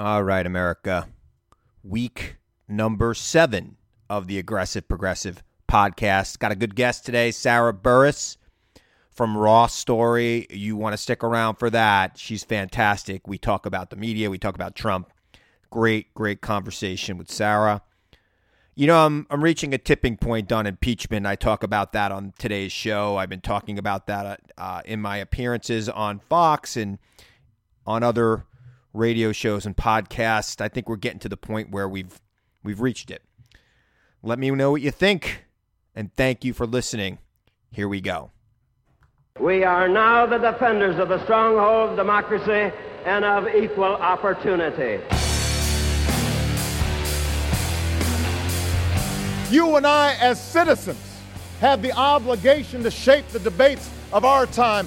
All right, America. Week number seven of the Aggressive Progressive podcast. Got a good guest today, Sarah Burris from Raw Story. You want to stick around for that. She's fantastic. We talk about the media, we talk about Trump. Great, great conversation with Sarah. You know, I'm I'm reaching a tipping point on impeachment. I talk about that on today's show. I've been talking about that uh, in my appearances on Fox and on other radio shows and podcasts. I think we're getting to the point where we've we've reached it. Let me know what you think, and thank you for listening. Here we go. We are now the defenders of the stronghold of democracy and of equal opportunity. You and I, as citizens, have the obligation to shape the debates of our time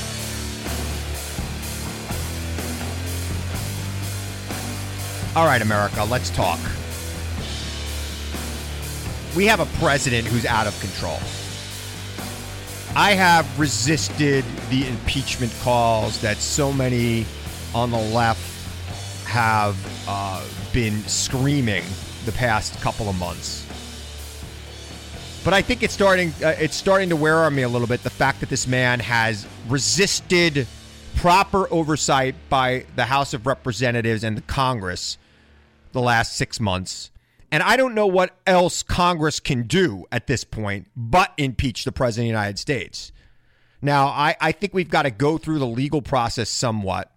All right, America, let's talk. We have a president who's out of control. I have resisted the impeachment calls that so many on the left have uh, been screaming the past couple of months. But I think it's starting uh, it's starting to wear on me a little bit the fact that this man has resisted proper oversight by the House of Representatives and the Congress the last six months. And I don't know what else Congress can do at this point but impeach the President of the United States. Now, I, I think we've got to go through the legal process somewhat.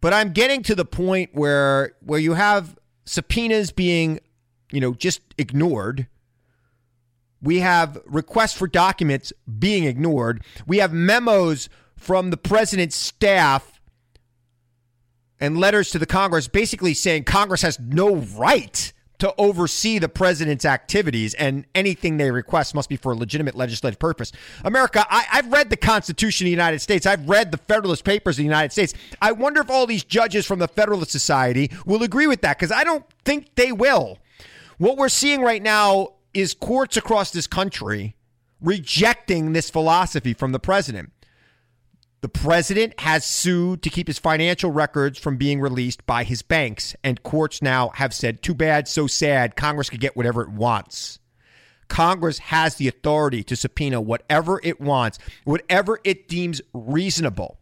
But I'm getting to the point where where you have subpoenas being, you know, just ignored. We have requests for documents being ignored. We have memos from the president's staff and letters to the Congress basically saying Congress has no right to oversee the president's activities and anything they request must be for a legitimate legislative purpose. America, I, have read the Constitution of the United States. I've read the Federalist Papers of the United States. I wonder if all these judges from the Federalist Society will agree with that because I don't think they will. What we're seeing right now is courts across this country rejecting this philosophy from the president. The president has sued to keep his financial records from being released by his banks, and courts now have said, too bad, so sad, Congress could get whatever it wants. Congress has the authority to subpoena whatever it wants, whatever it deems reasonable.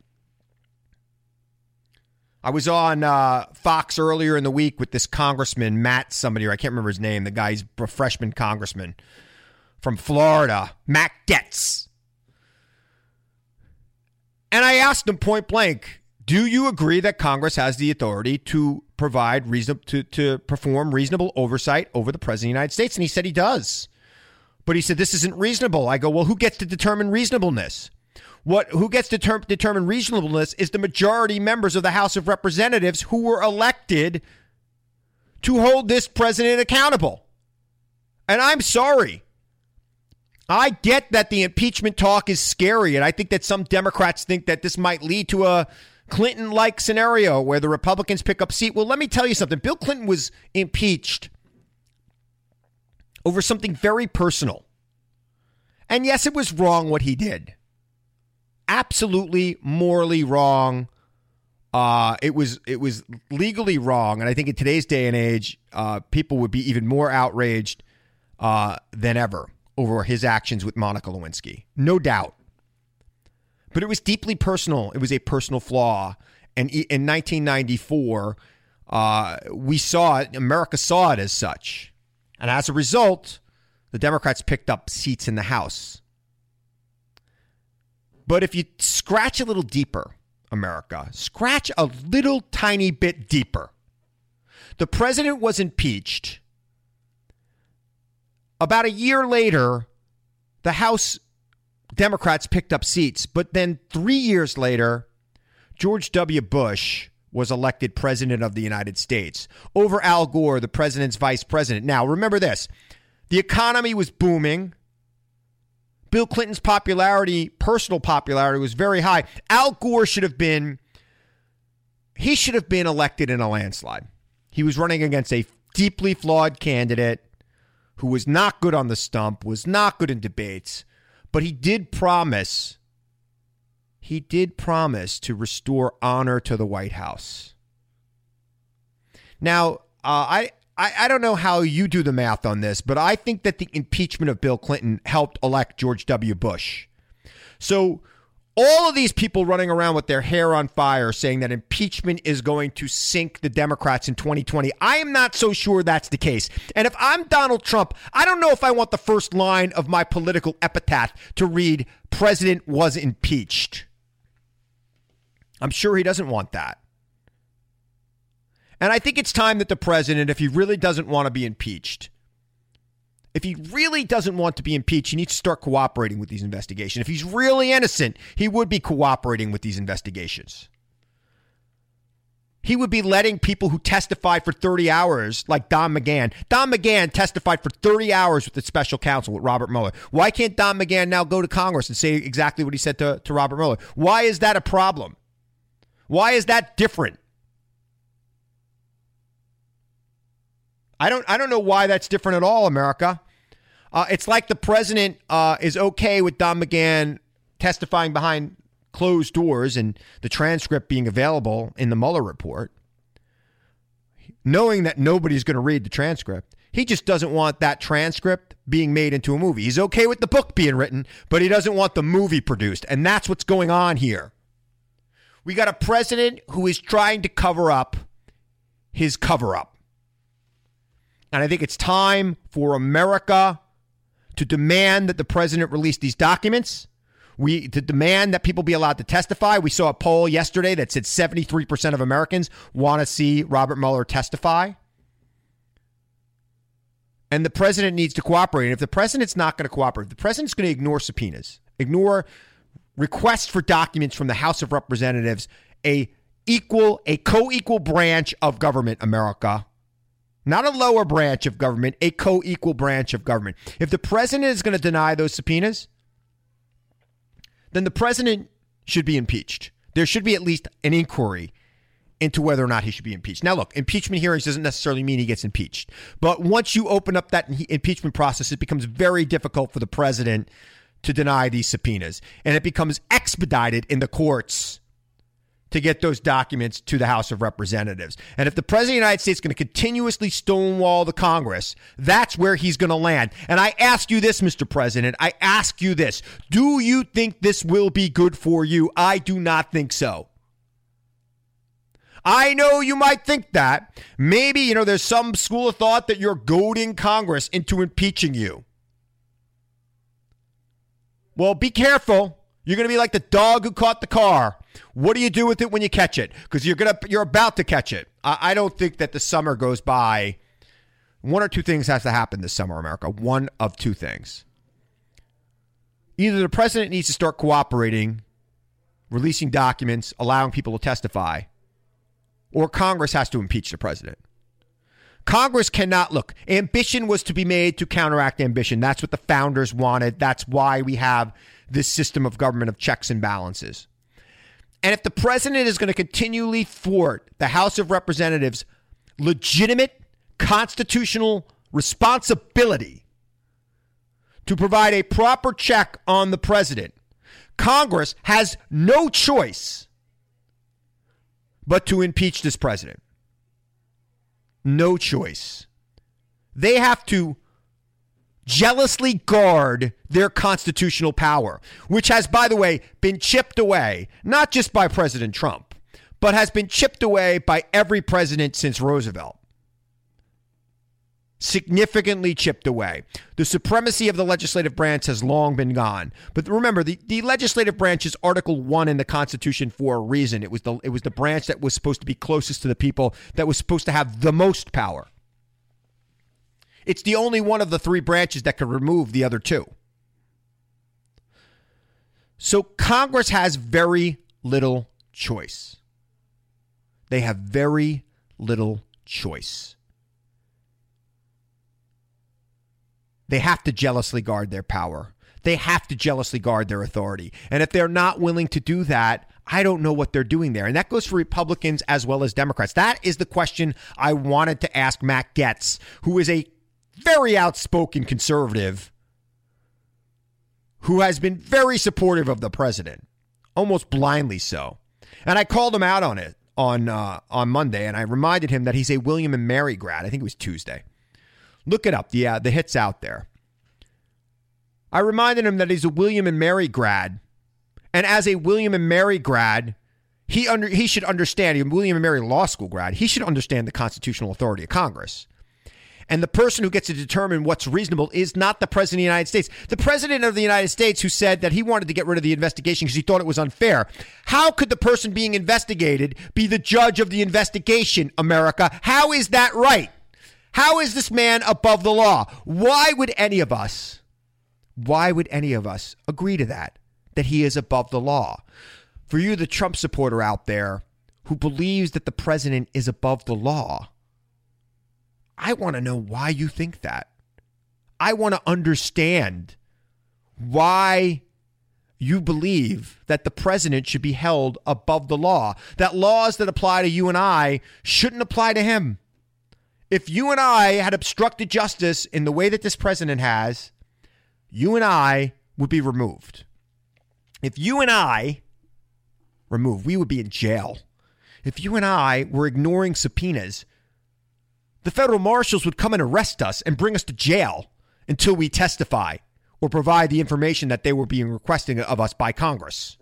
I was on uh, Fox earlier in the week with this congressman, Matt, somebody, or I can't remember his name. The guy's a freshman congressman from Florida, Matt Gaetz. And I asked him point blank, do you agree that Congress has the authority to provide reason to, to perform reasonable oversight over the President of the United States? And he said he does. But he said this isn't reasonable. I go, well, who gets to determine reasonableness? What who gets to ter- determine reasonableness is the majority members of the House of Representatives who were elected to hold this president accountable. And I'm sorry. I get that the impeachment talk is scary, and I think that some Democrats think that this might lead to a Clinton like scenario where the Republicans pick up seat. Well, let me tell you something. Bill Clinton was impeached over something very personal. And yes, it was wrong what he did. Absolutely morally wrong. Uh, it was it was legally wrong, and I think in today's day and age, uh, people would be even more outraged uh, than ever over his actions with Monica Lewinsky. No doubt. But it was deeply personal. It was a personal flaw. And in 1994, uh, we saw it, America saw it as such. And as a result, The Democrats picked up seats in the House. But if you scratch a little deeper, America, scratch a little tiny bit deeper. The president was impeached. About a year later, the House Democrats picked up seats. But then three years later, George W. Bush was elected president of the United States over Al Gore, the president's vice president. Now, remember this the economy was booming. Bill Clinton's popularity, personal popularity, was very high. Al Gore should have been, he should have been elected in a landslide. He was running against a deeply flawed candidate who was not good on the stump, was not good in debates, but he did promise he did promise to restore honor to the White House. Now, uh, I, I, I don't know how you do the math on this, but I think that the impeachment of Bill Clinton helped elect George W. Bush. So, all of these people running around with their hair on fire saying that impeachment is going to sink the Democrats in 2020. I am not so sure that's the case. And if I'm Donald Trump, I don't know if I want the first line of my political epitaph to read President was impeached. I'm sure he doesn't want that. And I think it's time that the president, if he really doesn't want to be impeached, if he really doesn't want to be impeached, he needs to start cooperating with these investigations. If he's really innocent, he would be cooperating with these investigations. He would be letting people who testify for 30 hours, like Don McGahn. Don McGahn testified for 30 hours with the special counsel with Robert Mueller. Why can't Don McGahn now go to Congress and say exactly what he said to, to Robert Mueller? Why is that a problem? Why is that different? I don't I don't know why that's different at all, America. Uh, it's like the president uh, is okay with Don McGahn testifying behind closed doors and the transcript being available in the Mueller report, knowing that nobody's going to read the transcript. He just doesn't want that transcript being made into a movie. He's okay with the book being written, but he doesn't want the movie produced. And that's what's going on here. We got a president who is trying to cover up his cover up. And I think it's time for America to demand that the president release these documents. We to demand that people be allowed to testify. We saw a poll yesterday that said 73% of Americans want to see Robert Mueller testify. And the president needs to cooperate. And if the president's not going to cooperate, the president's going to ignore subpoenas, ignore requests for documents from the House of Representatives, a equal, a co-equal branch of government, America, not a lower branch of government, a co equal branch of government. If the president is going to deny those subpoenas, then the president should be impeached. There should be at least an inquiry into whether or not he should be impeached. Now, look, impeachment hearings doesn't necessarily mean he gets impeached. But once you open up that impeachment process, it becomes very difficult for the president to deny these subpoenas. And it becomes expedited in the courts to get those documents to the House of Representatives. And if the President of the United States is going to continuously stonewall the Congress, that's where he's going to land. And I ask you this, Mr. President, I ask you this do you think this will be good for you? I do not think so. I know you might think that. Maybe, you know, there's some school of thought that you're goading Congress into impeaching you. Well, be careful. You're going to be like the dog who caught the car. What do you do with it when you catch it? Because you're gonna you're about to catch it. I, I don't think that the summer goes by. One or two things has to happen this summer, America. One of two things. Either the president needs to start cooperating, releasing documents, allowing people to testify, or Congress has to impeach the president. Congress cannot look. Ambition was to be made to counteract ambition. That's what the founders wanted. That's why we have this system of government of checks and balances. And if the president is going to continually thwart the House of Representatives' legitimate constitutional responsibility to provide a proper check on the president, Congress has no choice but to impeach this president. No choice. They have to jealously guard their constitutional power, which has, by the way, been chipped away, not just by President Trump, but has been chipped away by every president since Roosevelt. significantly chipped away. The supremacy of the legislative branch has long been gone. But remember, the, the legislative branch is Article 1 in the Constitution for a reason. It was the it was the branch that was supposed to be closest to the people, that was supposed to have the most power. It's the only one of the three branches that could remove the other two. So Congress has very little choice. They have very little choice. They have to jealously guard their power. They have to jealously guard their authority. And if they're not willing to do that, I don't know what they're doing there. And that goes for Republicans as well as Democrats. That is the question I wanted to ask Matt Gaetz, who is a very outspoken conservative who has been very supportive of the president, almost blindly so. And I called him out on it on uh, on Monday, and I reminded him that he's a William and Mary grad. I think it was Tuesday. Look it up. Yeah, the hit's out there. I reminded him that he's a William and Mary grad, and as a William and Mary grad, he under he should understand. William and Mary Law School grad. He should understand the constitutional authority of Congress. And the person who gets to determine what's reasonable is not the president of the United States. The president of the United States who said that he wanted to get rid of the investigation because he thought it was unfair. How could the person being investigated be the judge of the investigation, America? How is that right? How is this man above the law? Why would any of us, why would any of us agree to that? That he is above the law? For you, the Trump supporter out there who believes that the president is above the law, I want to know why you think that. I want to understand why you believe that the president should be held above the law, that laws that apply to you and I shouldn't apply to him. If you and I had obstructed justice in the way that this president has, you and I would be removed. If you and I removed, we would be in jail. If you and I were ignoring subpoenas, the federal marshals would come and arrest us and bring us to jail until we testify or provide the information that they were being requesting of us by Congress.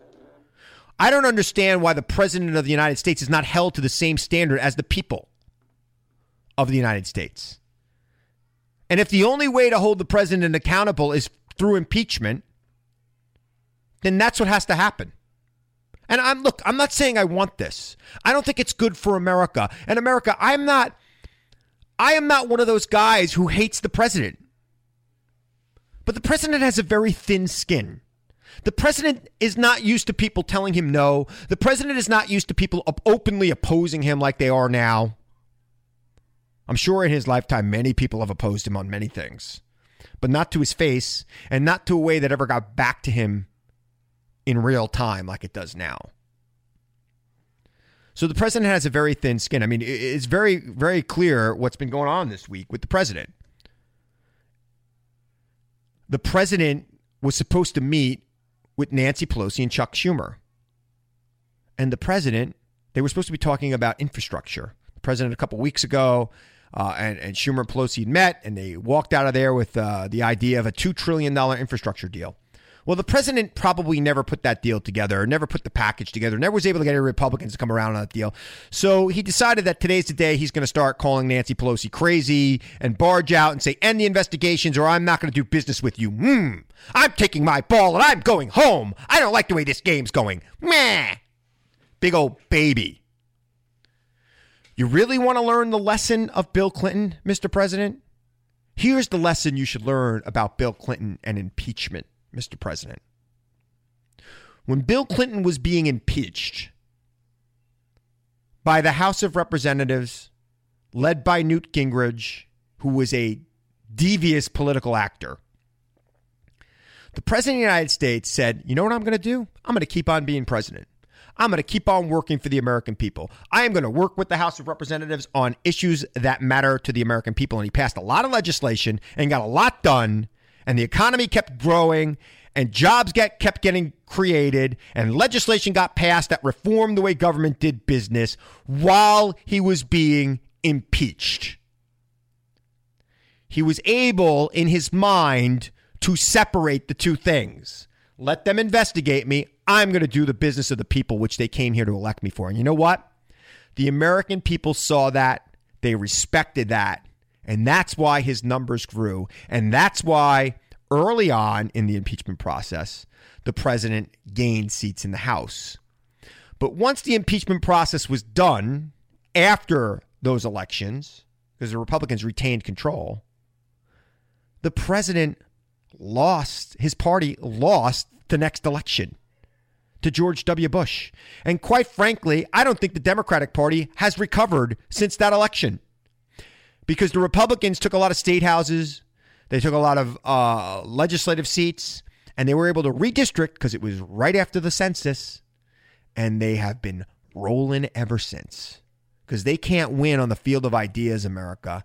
I don't understand why the president of the United States is not held to the same standard as the people of the United States. And if the only way to hold the president accountable is through impeachment, then that's what has to happen. And I'm look, I'm not saying I want this. I don't think it's good for America. And America, I'm not I am not one of those guys who hates the president. But the president has a very thin skin. The president is not used to people telling him no. The president is not used to people openly opposing him like they are now. I'm sure in his lifetime, many people have opposed him on many things, but not to his face and not to a way that ever got back to him in real time like it does now. So the president has a very thin skin. I mean, it's very, very clear what's been going on this week with the president. The president was supposed to meet with Nancy Pelosi and Chuck Schumer. And the president, they were supposed to be talking about infrastructure. The president, a couple weeks ago, uh, and, and Schumer and Pelosi had met, and they walked out of there with uh, the idea of a $2 trillion infrastructure deal. Well, the president probably never put that deal together, never put the package together, never was able to get any Republicans to come around on that deal. So he decided that today's the day he's going to start calling Nancy Pelosi crazy and barge out and say, end the investigations or I'm not going to do business with you. Hmm. I'm taking my ball and I'm going home. I don't like the way this game's going. Meh. Big old baby. You really want to learn the lesson of Bill Clinton, Mr. President? Here's the lesson you should learn about Bill Clinton and impeachment. Mr. President. When Bill Clinton was being impeached by the House of Representatives, led by Newt Gingrich, who was a devious political actor, the President of the United States said, You know what I'm going to do? I'm going to keep on being president. I'm going to keep on working for the American people. I am going to work with the House of Representatives on issues that matter to the American people. And he passed a lot of legislation and got a lot done and the economy kept growing and jobs get kept getting created and legislation got passed that reformed the way government did business while he was being impeached. He was able in his mind to separate the two things. Let them investigate me. I'm going to do the business of the people which they came here to elect me for. And you know what? The American people saw that, they respected that, And that's why his numbers grew. And that's why early on in the impeachment process, the president gained seats in the House. But once the impeachment process was done after those elections, because the Republicans retained control, the president lost, his party lost the next election to George W. Bush. And quite frankly, I don't think the Democratic Party has recovered since that election because the Republicans took a lot of state houses, they took a lot of uh, legislative seats, and they were able to redistrict because it was right after the census, and they have been rolling ever since because they can't win on the field of ideas, America.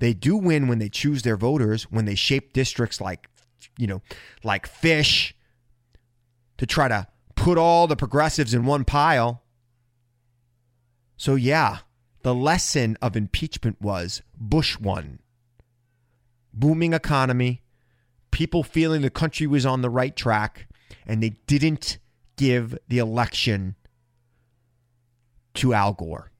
They do win when they choose their voters, when they shape districts like, you know, like fish to try to put all the progressives in one pile. So, yeah, the lesson of impeachment was Bush won. Booming economy, people feeling the country was on the right track, and they didn't give the election to Al Gore,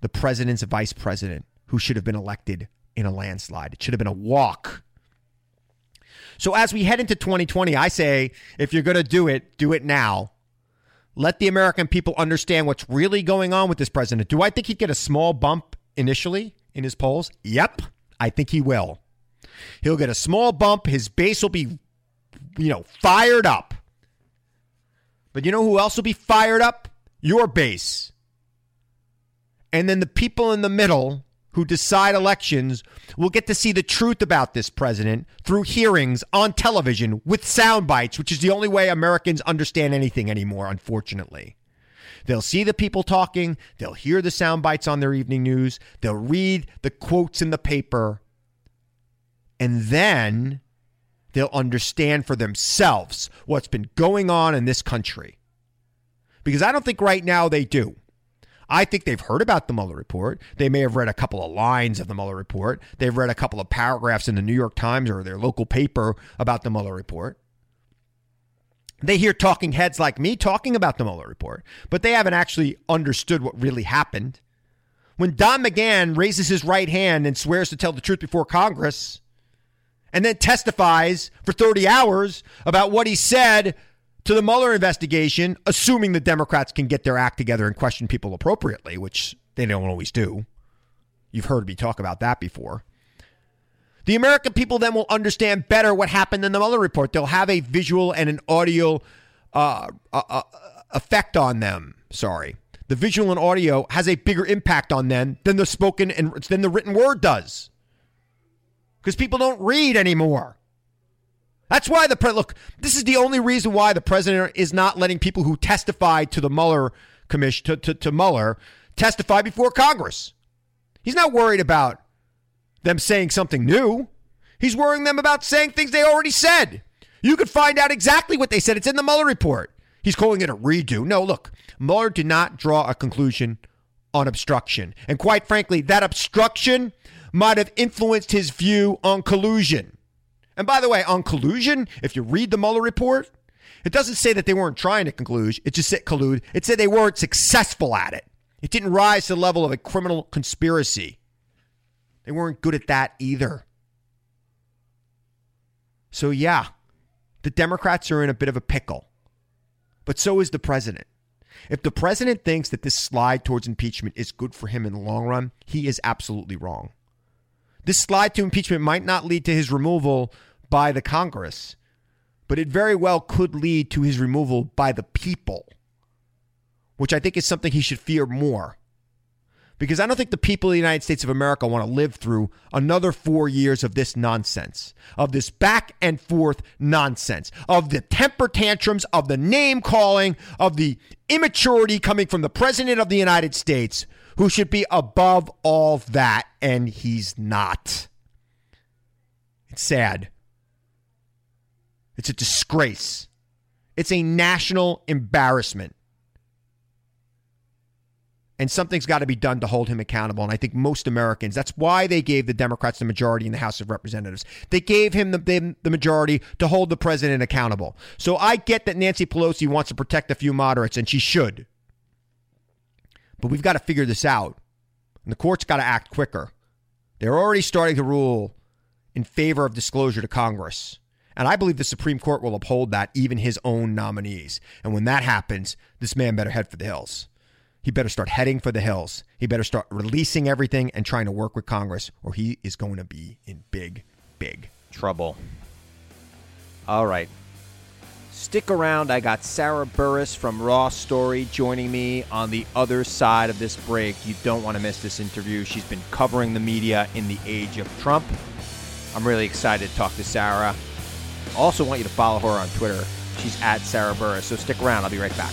the president's vice president, who should have been elected in a landslide. It should have been a walk. So as we head into 2020, I say if you're going to do it, do it now. Let the American people understand what's really going on with this president. Do I think he'd get a small bump initially in his polls? Yep, I think he will. He'll get a small bump. His base will be, you know, fired up. But you know who else will be fired up? Your base. And then the people in the middle who decide elections will get to see the truth about this president through hearings on television with sound bites, which is the only way Americans understand anything anymore, unfortunately. They'll see the people talking, they'll hear the sound bites on their evening news, they'll read the quotes in the paper, and then they'll understand for themselves what's been going on in this country. Because I don't think right now they do. I think they've heard about the Mueller report. They may have read a couple of lines of the Mueller report. They've read a couple of paragraphs in the New York Times or their local paper about the Mueller report. They hear talking heads like me talking about the Mueller report, but they haven't actually understood what really happened. When Don McGahn raises his right hand and swears to tell the truth before Congress, and then testifies for 30 hours about what he said to the Mueller investigation, assuming the Democrats can get their act together and question people appropriately, which they don't always do. You've heard me talk about that before. The American people then will understand better what happened in the Mueller report. They'll have a visual and an audio uh, uh, uh, effect on them. Sorry. The visual and audio has a bigger impact on them than the spoken and than the written word does. Because people don't read anymore. That's why the pre- look. This is the only reason why the president is not letting people who testified to the Mueller commission to, to, to Mueller testify before Congress. He's not worried about them saying something new. He's worrying them about saying things they already said. You could find out exactly what they said. It's in the Mueller report. He's calling it a redo. No, look, Mueller did not draw a conclusion on obstruction. And quite frankly, that obstruction might have influenced his view on collusion. And by the way, on collusion, if you read the Mueller report, it doesn't say that they weren't trying to collude. It just said collude. It said they weren't successful at it. It didn't rise to the level of a criminal conspiracy. They weren't good at that either. So yeah, the Democrats are in a bit of a pickle. But so is the president. If the president thinks that this slide towards impeachment is good for him in the long run, he is absolutely wrong. This slide to impeachment might not lead to his removal by the Congress, but it very well could lead to his removal by the people, which I think is something he should fear more. Because I don't think the people of the United States of America want to live through another four years of this nonsense, of this back and forth nonsense, of the temper tantrums, of the name calling, of the immaturity coming from the President of the United States, who should be above all that, and he's not. It's sad. It's a disgrace. It's a national embarrassment. And something's got to be done to hold him accountable. And I think most Americans, that's why they gave the Democrats the majority in the House of Representatives. They gave him the, the majority to hold the president accountable. So I get that Nancy Pelosi wants to protect a few moderates, and she should. But we've got to figure this out. And the court's got to act quicker. They're already starting to rule in favor of disclosure to Congress. And I believe the Supreme Court will uphold that, even his own nominees. And when that happens, this man better head for the hills. He better start heading for the hills. He better start releasing everything and trying to work with Congress, or he is going to be in big, big trouble. All right. Stick around. I got Sarah Burris from Raw Story joining me on the other side of this break. You don't want to miss this interview. She's been covering the media in the age of Trump. I'm really excited to talk to Sarah. Also, want you to follow her on Twitter. She's at Sarah Burris. So stick around. I'll be right back.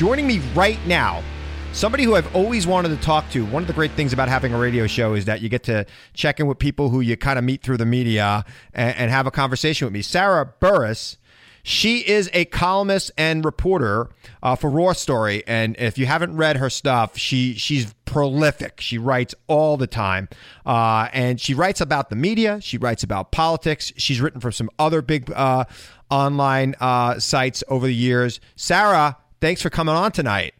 Joining me right now, somebody who I've always wanted to talk to. One of the great things about having a radio show is that you get to check in with people who you kind of meet through the media and, and have a conversation with me. Sarah Burris. She is a columnist and reporter uh, for Raw Story, and if you haven't read her stuff, she she's prolific. She writes all the time, uh, and she writes about the media. She writes about politics. She's written for some other big uh, online uh, sites over the years. Sarah, thanks for coming on tonight.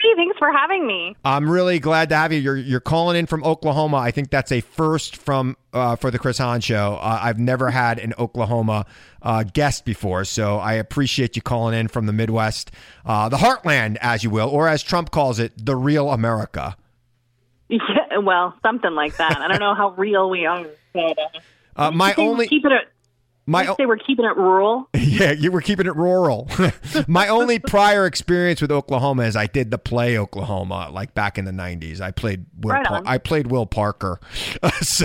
Hey, thanks for having me. I'm really glad to have you. You're you're calling in from Oklahoma. I think that's a first from uh, for the Chris Hahn show. Uh, I've never had an Oklahoma uh, guest before, so I appreciate you calling in from the Midwest, uh, the heartland, as you will, or as Trump calls it, the real America. Yeah, well, something like that. I don't know how real we are. But, Uh, my only keep it. My say we're keeping it rural. Yeah, you were keeping it rural. My only prior experience with Oklahoma is I did the play Oklahoma, like back in the '90s. I played Will. Right Par- I played Will Parker, so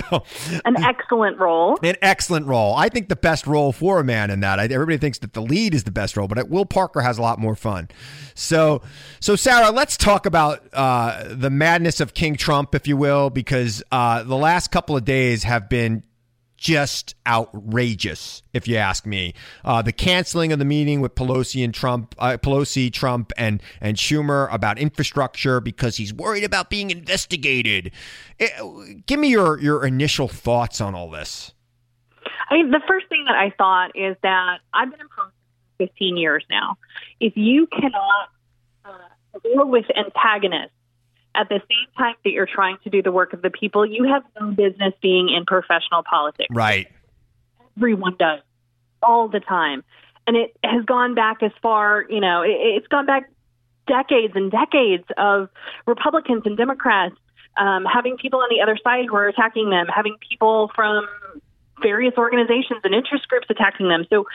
An excellent role. an excellent role. I think the best role for a man in that. I, everybody thinks that the lead is the best role, but Will Parker has a lot more fun. So, so Sarah, let's talk about uh, the madness of King Trump, if you will, because uh, the last couple of days have been just outrageous, if you ask me. Uh, the canceling of the meeting with Pelosi and Trump, uh, Pelosi, Trump, and and Schumer about infrastructure because he's worried about being investigated. Eh, give me your your initial thoughts on all this. I mean, the first thing that I thought is that I've been in politics for 15 years now. If you cannot uh, deal with antagonists at the same time that you're trying to do the work of the people, you have no business being in professional politics. Right. Everyone does all the time. And it has gone back as far, you know, it, it's gone back decades and decades of Republicans and Democrats um, having people on the other side who are attacking them, having people from various organizations and interest groups attacking them. So,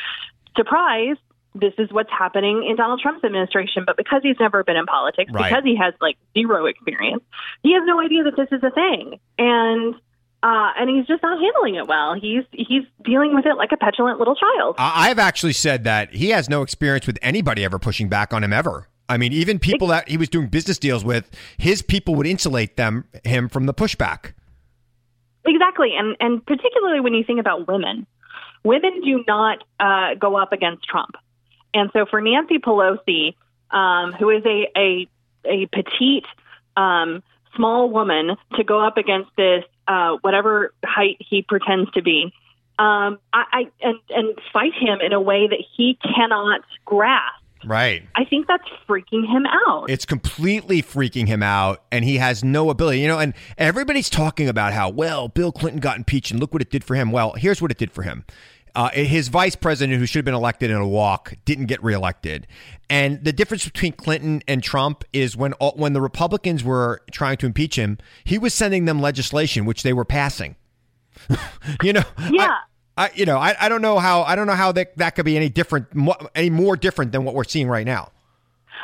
surprise, this is what's happening in Donald Trump's administration. But because he's never been in politics, Right. because he has like zero experience, he has no idea that this is a thing. And uh, and he's just not handling it well. He's he's dealing with it like a petulant little child. I- I've actually said that he has no experience with anybody ever pushing back on him ever. I mean, even people that he was doing business deals with, his people would insulate them him from the pushback. Exactly, and and particularly when you think about women, women do not uh, go up against Trump, and so for Nancy Pelosi, um, who is a a, a petite, um, small woman, to go up against this uh, whatever height he pretends to be, um, I, I and and fight him in a way that he cannot grasp. Right. I think that's freaking him out. It's completely freaking him out, and he has no ability. You know, and everybody's talking about how, well, Bill Clinton got impeached, and look what it did for him. Well, here's what it did for him. Uh, his vice president, who should have been elected in a walk, didn't get reelected. And the difference between Clinton and Trump is when all, when the Republicans were trying to impeach him, he was sending them legislation which they were passing. you know, yeah. I, I, you know, I, I don't know how I don't know how that that could be any different, any more different than what we're seeing right now.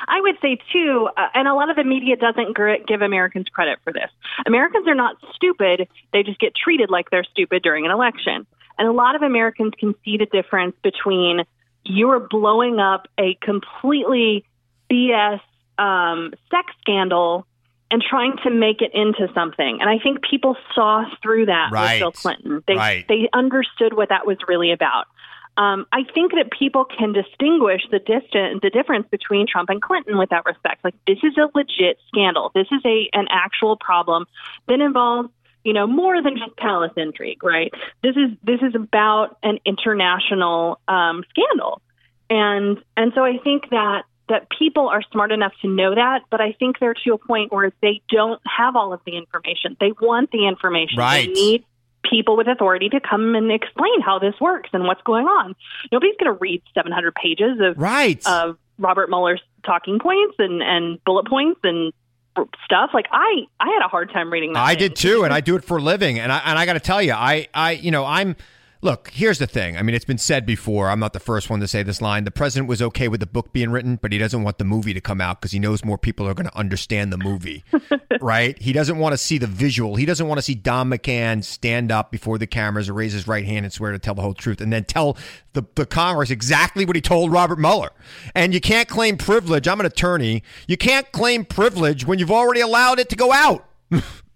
I would say too, uh, and a lot of the media doesn't gr- give Americans credit for this. Americans are not stupid; they just get treated like they're stupid during an election. And a lot of Americans can see the difference between you are blowing up a completely BS um, sex scandal and trying to make it into something. And I think people saw through that right. with Bill Clinton. They right. they understood what that was really about. Um, I think that people can distinguish the distant the difference between Trump and Clinton with that respect. Like this is a legit scandal. This is a an actual problem that involves you know more than just palace intrigue, right? This is this is about an international um, scandal, and and so I think that that people are smart enough to know that, but I think they're to a point where they don't have all of the information. They want the information. Right. They need people with authority to come and explain how this works and what's going on. Nobody's going to read 700 pages of right. of Robert Mueller's talking points and and bullet points and stuff. Like I I had a hard time reading that. I thing. did too, and I do it for a living. And I and I got to tell you, I I you know I'm. Look, here's the thing. I mean, it's been said before. I'm not the first one to say this line. The president was okay with the book being written, but he doesn't want the movie to come out because he knows more people are going to understand the movie, right? He doesn't want to see the visual. He doesn't want to see Don McGahn stand up before the cameras or raise his right hand and swear to tell the whole truth and then tell the, the Congress exactly what he told Robert Mueller. And you can't claim privilege. I'm an attorney. You can't claim privilege when you've already allowed it to go out.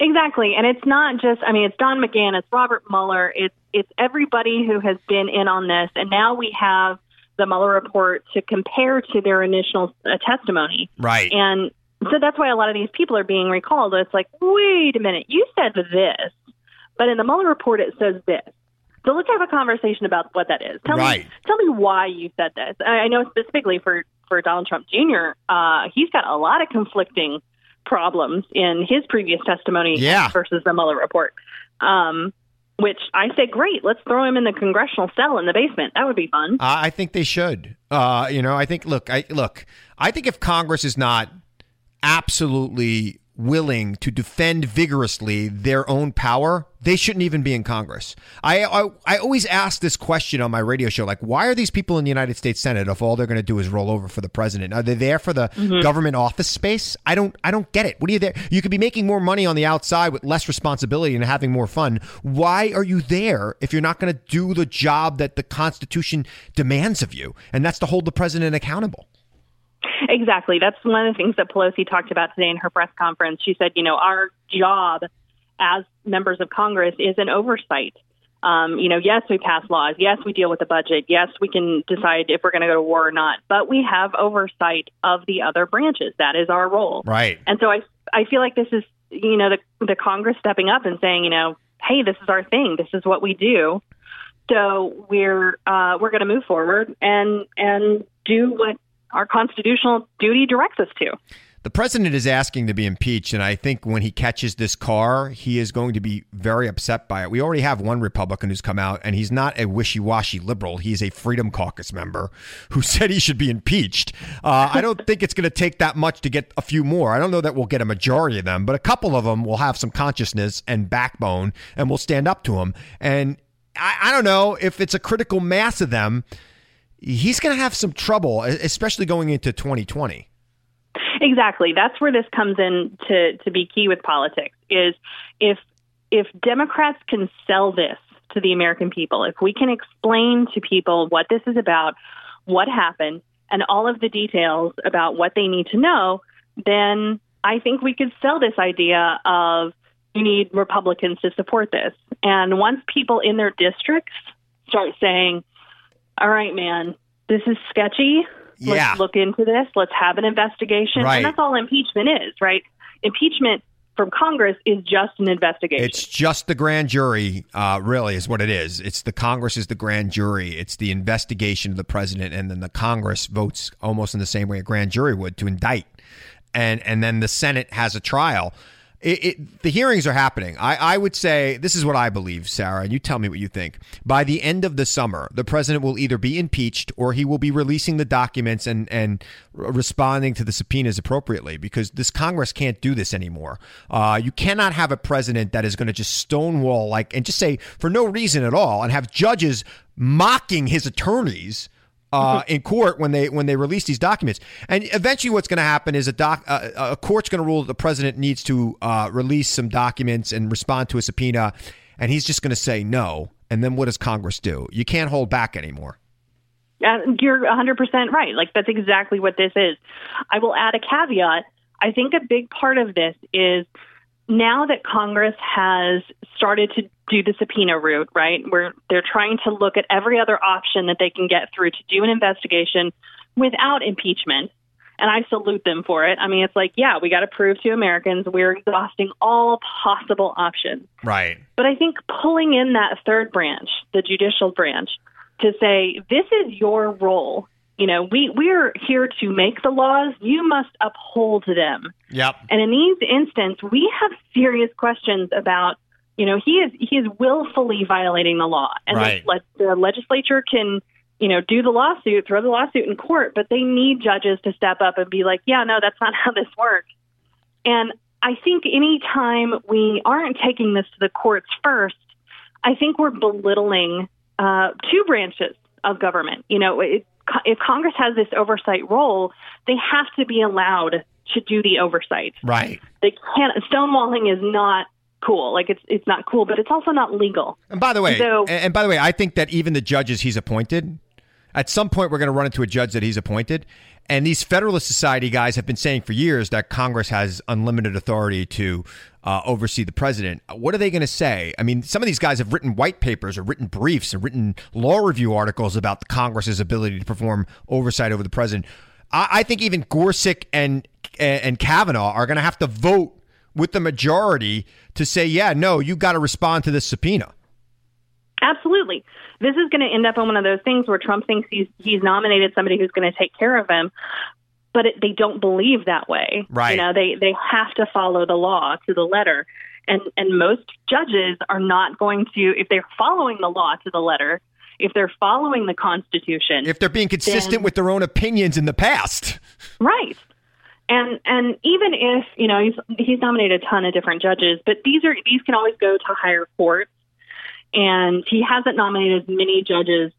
Exactly, and it's not just. I mean, it's Don McGahn, it's Robert Mueller, it's it's everybody who has been in on this, and now we have the Mueller report to compare to their initial uh, testimony. Right. And so that's why a lot of these people are being recalled. It's like, wait a minute, you said this, but in the Mueller report it says this. So let's have a conversation about what that is. Tell right. me, tell me why you said this. I, I know specifically for for Donald Trump Jr. Uh, he's got a lot of conflicting problems in his previous testimony yeah. versus the Mueller report. Um, which I say, great, let's throw him in the congressional cell in the basement. That would be fun. Uh, I think they should. Uh, you know, I think. Look, I look. I think if Congress is not absolutely willing to defend vigorously their own power, they shouldn't even be in Congress. I, I, I always ask this question on my radio show, like, why are these people in the United States Senate if all they're going to do is roll over for the president? Are they there for the Mm-hmm. government office space? I don't I don't get it. What are you there? You could be making more money on the outside with less responsibility and having more fun. Why are you there if you're not going to do the job that the Constitution demands of you? And that's to hold the president accountable. Exactly. That's one of the things that Pelosi talked about today in her press conference. She said, you know, our job as members of Congress is an oversight. Um, you know, yes, we pass laws. Yes, we deal with the budget. Yes, we can decide if we're going to go to war or not. But we have oversight of the other branches. That is our role. Right. And so I, I feel like this is, you know, the the Congress stepping up and saying, you know, hey, this is our thing. This is what we do. So we're uh, we're going to move forward and and do what our constitutional duty directs us to. The president is asking to be impeached, and I think when he catches this car, he is going to be very upset by it. We already have one Republican who's come out, and he's not a wishy washy liberal. He's a Freedom Caucus member who said he should be impeached. Uh, I don't think it's going to take that much to get a few more. I don't know that we'll get a majority of them, but a couple of them will have some consciousness and backbone and will stand up to him. And I, I don't know if it's a critical mass of them. He's going to have some trouble, especially going into 2020. Exactly. That's where this comes in to, to be key with politics is if if Democrats can sell this to the American people, if we can explain to people what this is about, what happened, and all of the details about what they need to know, then I think we could sell this idea of you need Republicans to support this. And once people in their districts start saying, all right, man, this is sketchy. Yeah. Let's look into this. Let's have an investigation. Right. And that's all impeachment is, right? Impeachment from Congress is just an investigation. It's just the grand jury, uh, really, is what it is. It's the Congress is the grand jury. It's the investigation of the president, and then the Congress votes almost in the same way a grand jury would to indict, and and then the Senate has a trial. It, it, the hearings are happening. I, I would say this is what I believe, Sarah, and you tell me what you think. By the end of the summer, the president will either be impeached or he will be releasing the documents and and responding to the subpoenas appropriately because this Congress can't do this anymore. Uh, you cannot have a president that is going to just stonewall like and just say for no reason at all and have judges mocking his attorneys uh, in court when they when they release these documents. And eventually, what's going to happen is a doc uh, a court's going to rule that the president needs to uh, release some documents and respond to a subpoena, and he's just going to say no. And then what does Congress do? You can't hold back anymore. You're 100% right. Like that's exactly what this is. I will add a caveat. I think a big part of this is now that Congress has started to do the subpoena route, right, where they're trying to look at every other option that they can get through to do an investigation without impeachment. And I salute them for it. I mean, it's like, yeah, we got to prove to Americans we're exhausting all possible options. Right. But I think pulling in that third branch, the judicial branch, to say, this is your role you know, we we're here to make the laws. You must uphold them. Yep. And in these instances, we have serious questions about. You know, he is he is willfully violating the law, and right. the, the legislature can you know, do the lawsuit, throw the lawsuit in court, but they need judges to step up and be like, yeah, no, that's not how this works. And I think any time we aren't taking this to the courts first, I think we're belittling uh, two branches of government. You know, it, if Congress has this oversight role, they have to be allowed to do the oversight. Right. They can't. Stonewalling is not cool. Like it's it's not cool, but it's also not legal. And by the way, so, and, by the way, I think that even the judges he's appointed, at some point we're going to run into a judge that he's appointed, and these Federalist Society guys have been saying for years that Congress has unlimited authority to uh, oversee the president. What are they going to say? I mean, some of these guys have written white papers or written briefs and written law review articles about the Congress's ability to perform oversight over the president. I, I think even Gorsuch and and Kavanaugh are going to have to vote with the majority to say, yeah, no, you've got to respond to this subpoena. Absolutely. This is going to end up on one of those things where Trump thinks he's he's nominated somebody who's going to take care of him, but it, they don't believe that way. Right. You know, they they have to follow the law to the letter, and and most judges are not going to if they're following the law to the letter. If they're following the Constitution, if they're being consistent then, with their own opinions in the past, right? And and even if you know he's he's nominated a ton of different judges, but these are these can always go to higher courts, and he hasn't nominated as many judges,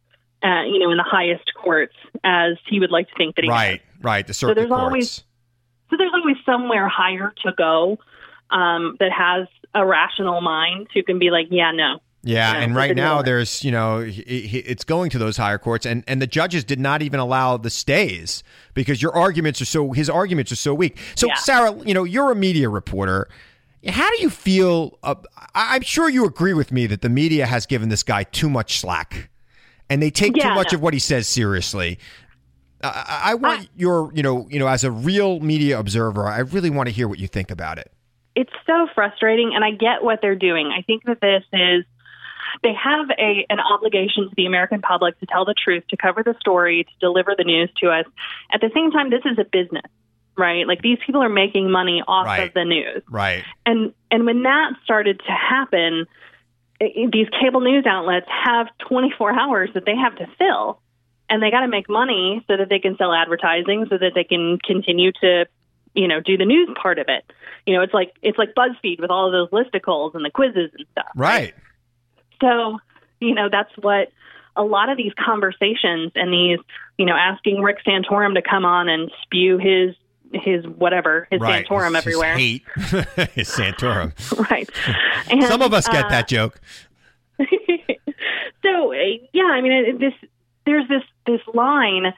uh, you know, in the highest courts as he would like to think that he right. Has. Right, the circuit so there's courts. always so there's always somewhere higher to go um, that has a rational mind who can be like, yeah, no. Yeah, and right now there's you know it's going to those higher courts, and and the judges did not even allow the stays because your arguments are so his arguments are so weak. So Yeah. Sarah, you know you're a media reporter. How do you feel? Uh, I- I'm sure you agree with me that the media has given this guy too much slack, and they take too much no. of what he says seriously. I, I I want your, you know, you know, as a real media observer, I really want to hear what you think about it. it's so frustrating and I get what they're doing. I think that this is they have a an obligation to the American public to tell the truth, to cover the story, to deliver the news to us. At the same time, this is a business, right? Like these people are making money off Right. of the news. Right. And and when that started to happen, i- these cable news outlets have 24 hours that they have to fill, and they got to make money so that they can sell advertising, so that they can continue to, you know, do the news part of it. You know, it's like it's like BuzzFeed with all of those listicles and the quizzes and stuff. Right. So, you know, that's what a lot of these conversations and these, you know, asking Rick Santorum to come on and spew his his whatever his right. Santorum His- his everywhere. hate. his Santorum. right. And, Some of us get uh, that joke. so yeah, I mean, this there's this this line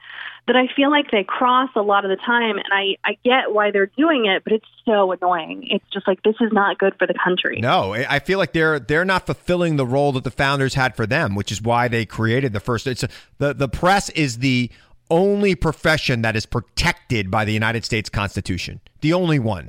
that I feel like they cross a lot of the time, and I I get why they're doing it, but it's so annoying. It's just like this is not good for the country. No, I feel like they're they're not fulfilling the role that the founders had for them, which is why they created the first. It's the the press is the only profession that is protected by the United States Constitution, the only one,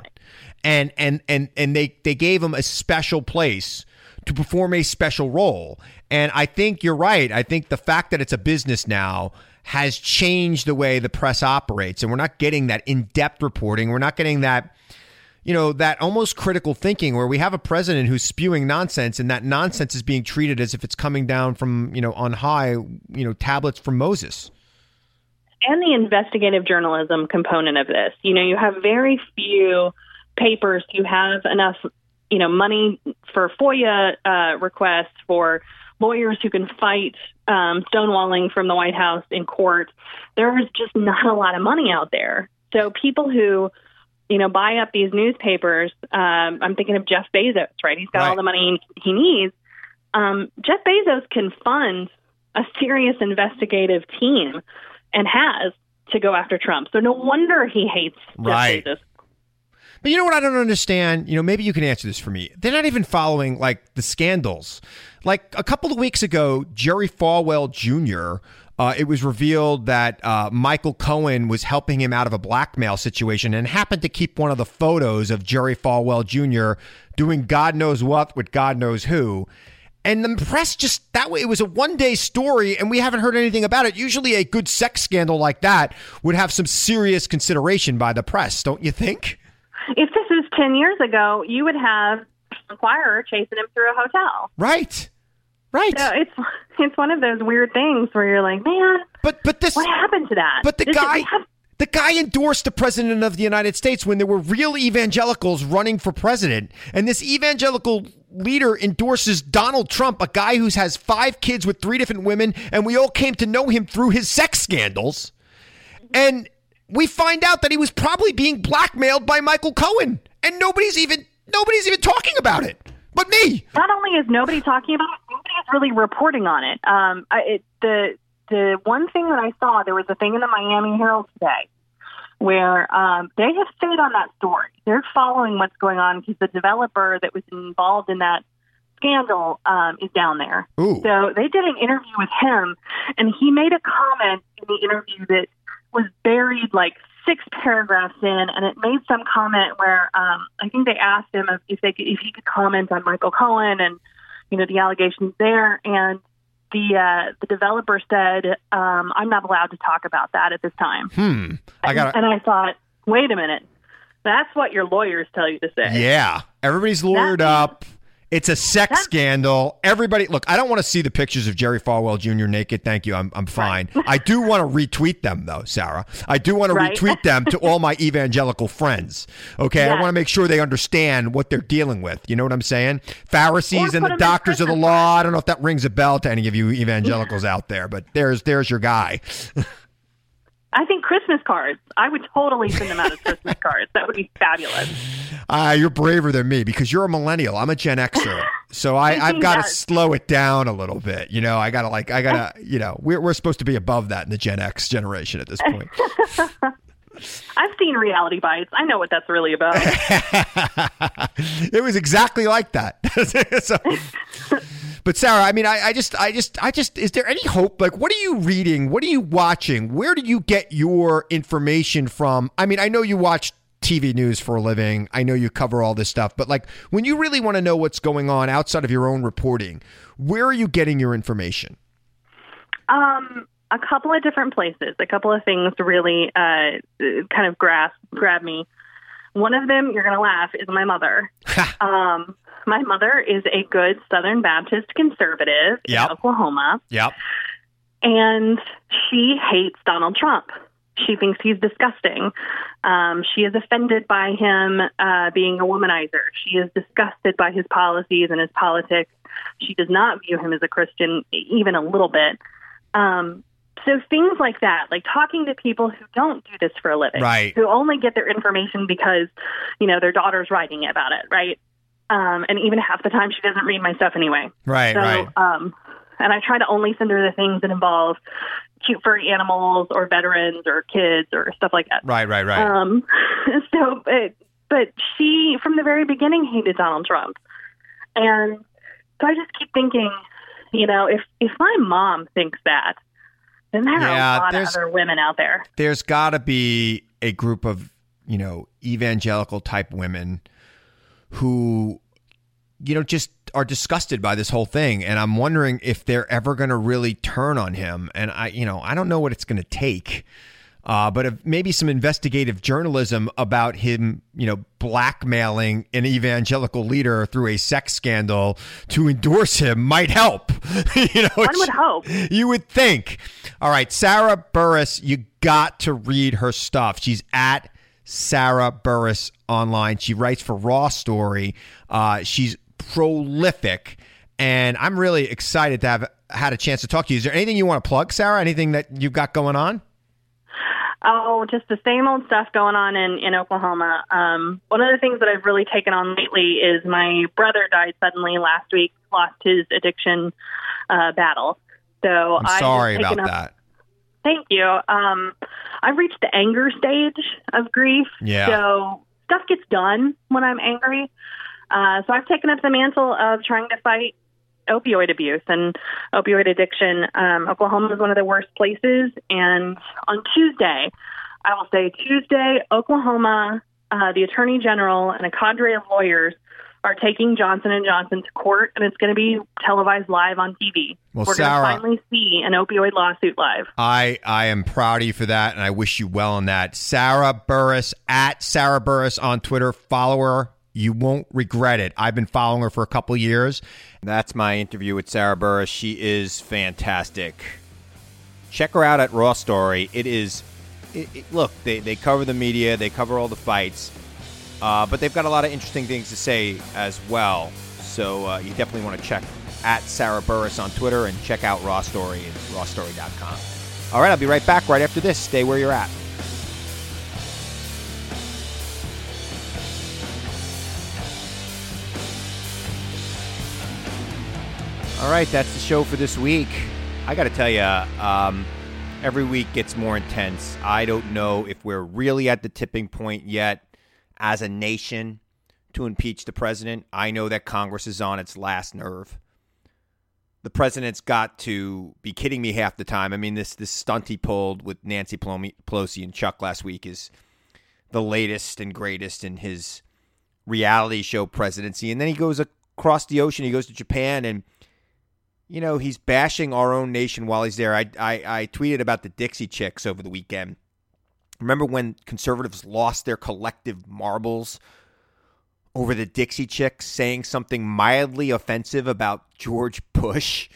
and and and and they they gave them a special place to perform a special role. And I think you're right. I think the fact that it's a business now has changed the way the press operates, and we're not getting that in depth reporting. We're not getting that you know, that almost critical thinking where we have a president who's spewing nonsense and that nonsense is being treated as if it's coming down from, you know, on high, you know, tablets from Moses. And the investigative journalism component of this. You know, you have very few papers who have enough, you know, money for FOIA uh, requests for lawyers who can fight um, stonewalling from the White House in court. There is just not a lot of money out there. So people who you know, buy up these newspapers. Um, I'm thinking of Jeff Bezos, right? He's got right. all the money he needs. Um, Jeff Bezos can fund a serious investigative team and has to go after Trump. So no wonder he hates right. Jeff Bezos. But you know what I don't understand? You know, maybe you can answer this for me. They're not even following like the scandals. Like a couple of weeks ago, Jerry Falwell Jr uh, it was revealed that uh, Michael Cohen was helping him out of a blackmail situation and happened to keep one of the photos of Jerry Falwell Jr. doing God knows what with God knows who. And the press just that way, it was a one day story, and we haven't heard anything about it. Usually, a good sex scandal like that would have some serious consideration by the press, don't you think? If this was 10 years ago, you would have an Enquirer chasing him through a hotel. Right. Right. So it's it's one of those weird things where you're like, man, but but this what happened to that? But the Did guy. Have- the guy endorsed the president of the United States when there were real evangelicals running for president. And this evangelical leader endorses Donald Trump, a guy who has five kids with three different women, and we all came to know him through his sex scandals. And we find out that he was probably being blackmailed by Michael Cohen. And nobody's even nobody's even talking about it but me. Not only is nobody talking about it, nobody is really reporting on it. Um, I, it the the one thing that I saw, there was a thing in the Miami Herald today where um, they have stayed on that story. They're following what's going on because the developer that was involved in that scandal um, is down there. Ooh. So they did an interview with him, and he made a comment in the interview that was buried like six paragraphs in, and it made some comment where um, I think they asked him if, if they could, if he could comment on Michael Cohen and you know the allegations there, and the uh, the developer said, um, "I'm not allowed to talk about that at this time." Hmm. I got. And, and I thought, wait a minute, that's what your lawyers tell you to say. Yeah, everybody's lawyered up. It's a sex scandal. Everybody, look, I don't want to see the pictures of Jerry Falwell Jr. naked. Thank you. I'm, I'm fine. Right. I do want to retweet them, though, Sarah. I do want to right. retweet them to all my evangelical friends. Okay. Yes. I want to make sure they understand what they're dealing with. You know what I'm saying? Pharisees and the doctors of the law. I don't know if that rings a bell to any of you evangelicals out there, but there's there's your guy. I think Christmas cards. I would totally send them out as Christmas cards. That would be fabulous. Uh, you're braver than me because you're a millennial. I'm a Gen Xer. So I, I've got to slow it down a little bit. You know, I got to like, I got to, you know, we're, we're supposed to be above that in the Gen X generation at this point. I've seen reality bites. I know what that's really about. it was exactly like that. so, but Sarah, I mean, I, I just, I just, I just, is there any hope? Like, what are you reading? What are you watching? Where do you get your information from? I mean, I know you watch TV news for a living. I know you cover all this stuff, but like when you really want to know what's going on outside of your own reporting, where are you getting your information? Um, a couple of different places. A couple of things really uh, kind of grasp grab me. One of them, you're going to laugh, is my mother. um, my mother is a good Southern Baptist conservative yep. in Oklahoma. Yep. And she hates Donald Trump. She thinks he's disgusting. Um, she is offended by him uh, being a womanizer. She is disgusted by his policies and his politics. She does not view him as a Christian, even a little bit. Um, so things like that, like talking to people who don't do this for a living, right. who only get their information because, you know, their daughter's writing about it, right? Um, and even half the time she doesn't read my stuff anyway. Right, so, right. Um, and I try to only send her the things that involve cute furry animals or veterans or kids or stuff like that. Right, right, right. Um, so, but, but she from the very beginning hated Donald Trump, and so I just keep thinking, you know, if if my mom thinks that, then there yeah, are a lot of other women out there. There's got to be a group of you know evangelical type women who you know just are disgusted by this whole thing. And i'm wondering if they're ever going to really turn on him. And i you know i don't know what it's going to take uh, but maybe some investigative journalism about him, you know, blackmailing an evangelical leader through a sex scandal to endorse him might help. you know, One would hope. You would think. All right, Sarah Burris, you got to read her stuff. She's at Sarah Burris online. She writes for Raw Story. Uh, she's prolific, and I'm really excited to have had a chance to talk to you. Is there anything you want to plug, Sarah? Anything that you've got going on? Oh, just the same old stuff going on in in Oklahoma. Um, one of the things that I've really taken on lately is my brother died suddenly last week, lost his addiction uh, battle. So I'm sorry about up- that. Thank you. Um, I've reached the anger stage of grief. Yeah. So stuff gets done when I'm angry. Uh, so I've taken up the mantle of trying to fight opioid abuse and opioid addiction. Um, Oklahoma is one of the worst places. And on Tuesday, I will say Tuesday, Oklahoma, uh, the Attorney General and a cadre of lawyers are taking Johnson and Johnson to court, and it's going to be televised live on TV. Well, We're Sarah- going to finally see an opioid lawsuit live. I I am proud of you for that, and I wish you well on that. Sarah Burris at Sarah Burris on Twitter. Follow her. You won't regret it. I've been following her for a couple years. That's my interview with Sarah Burris. She is fantastic. Check her out at Raw Story. It is, it, it- look, they, they cover the media, they cover all the fights, uh, but they've got a lot of interesting things to say as well. So uh, you definitely want to check at Sarah Burris on Twitter and check out Raw Story at rawstory.com. All right, I'll be right back right after this. Stay where you're at. All right, that's the show for this week. I got to tell you, um, every week gets more intense. I don't know if we're really at the tipping point yet as a nation to impeach the president. I know that Congress is on its last nerve. The president's got to be kidding me half the time. I mean, this this stunt he pulled with Nancy Pelosi and Chuck last week is the latest and greatest in his reality show presidency. And then he goes across the ocean. He goes to Japan and you know, he's bashing our own nation while he's there. I, I, I tweeted about the Dixie Chicks over the weekend. Remember when conservatives lost their collective marbles over the Dixie Chicks saying something mildly offensive about George Bush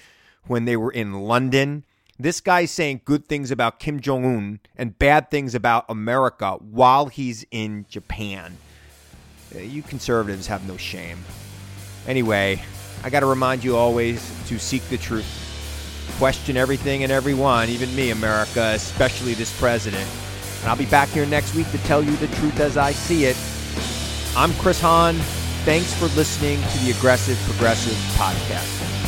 when they were in London? This guy's saying good things about Kim Jong un and bad things about America while he's in Japan. Uh, You conservatives have no shame. Anyway, I got to remind you always to seek the truth. Question everything and everyone, even me, America, especially this president. And I'll be back here next week to tell you the truth as I see it. I'm Chris Hahn. Thanks for listening to the Aggressive Progressive Podcast.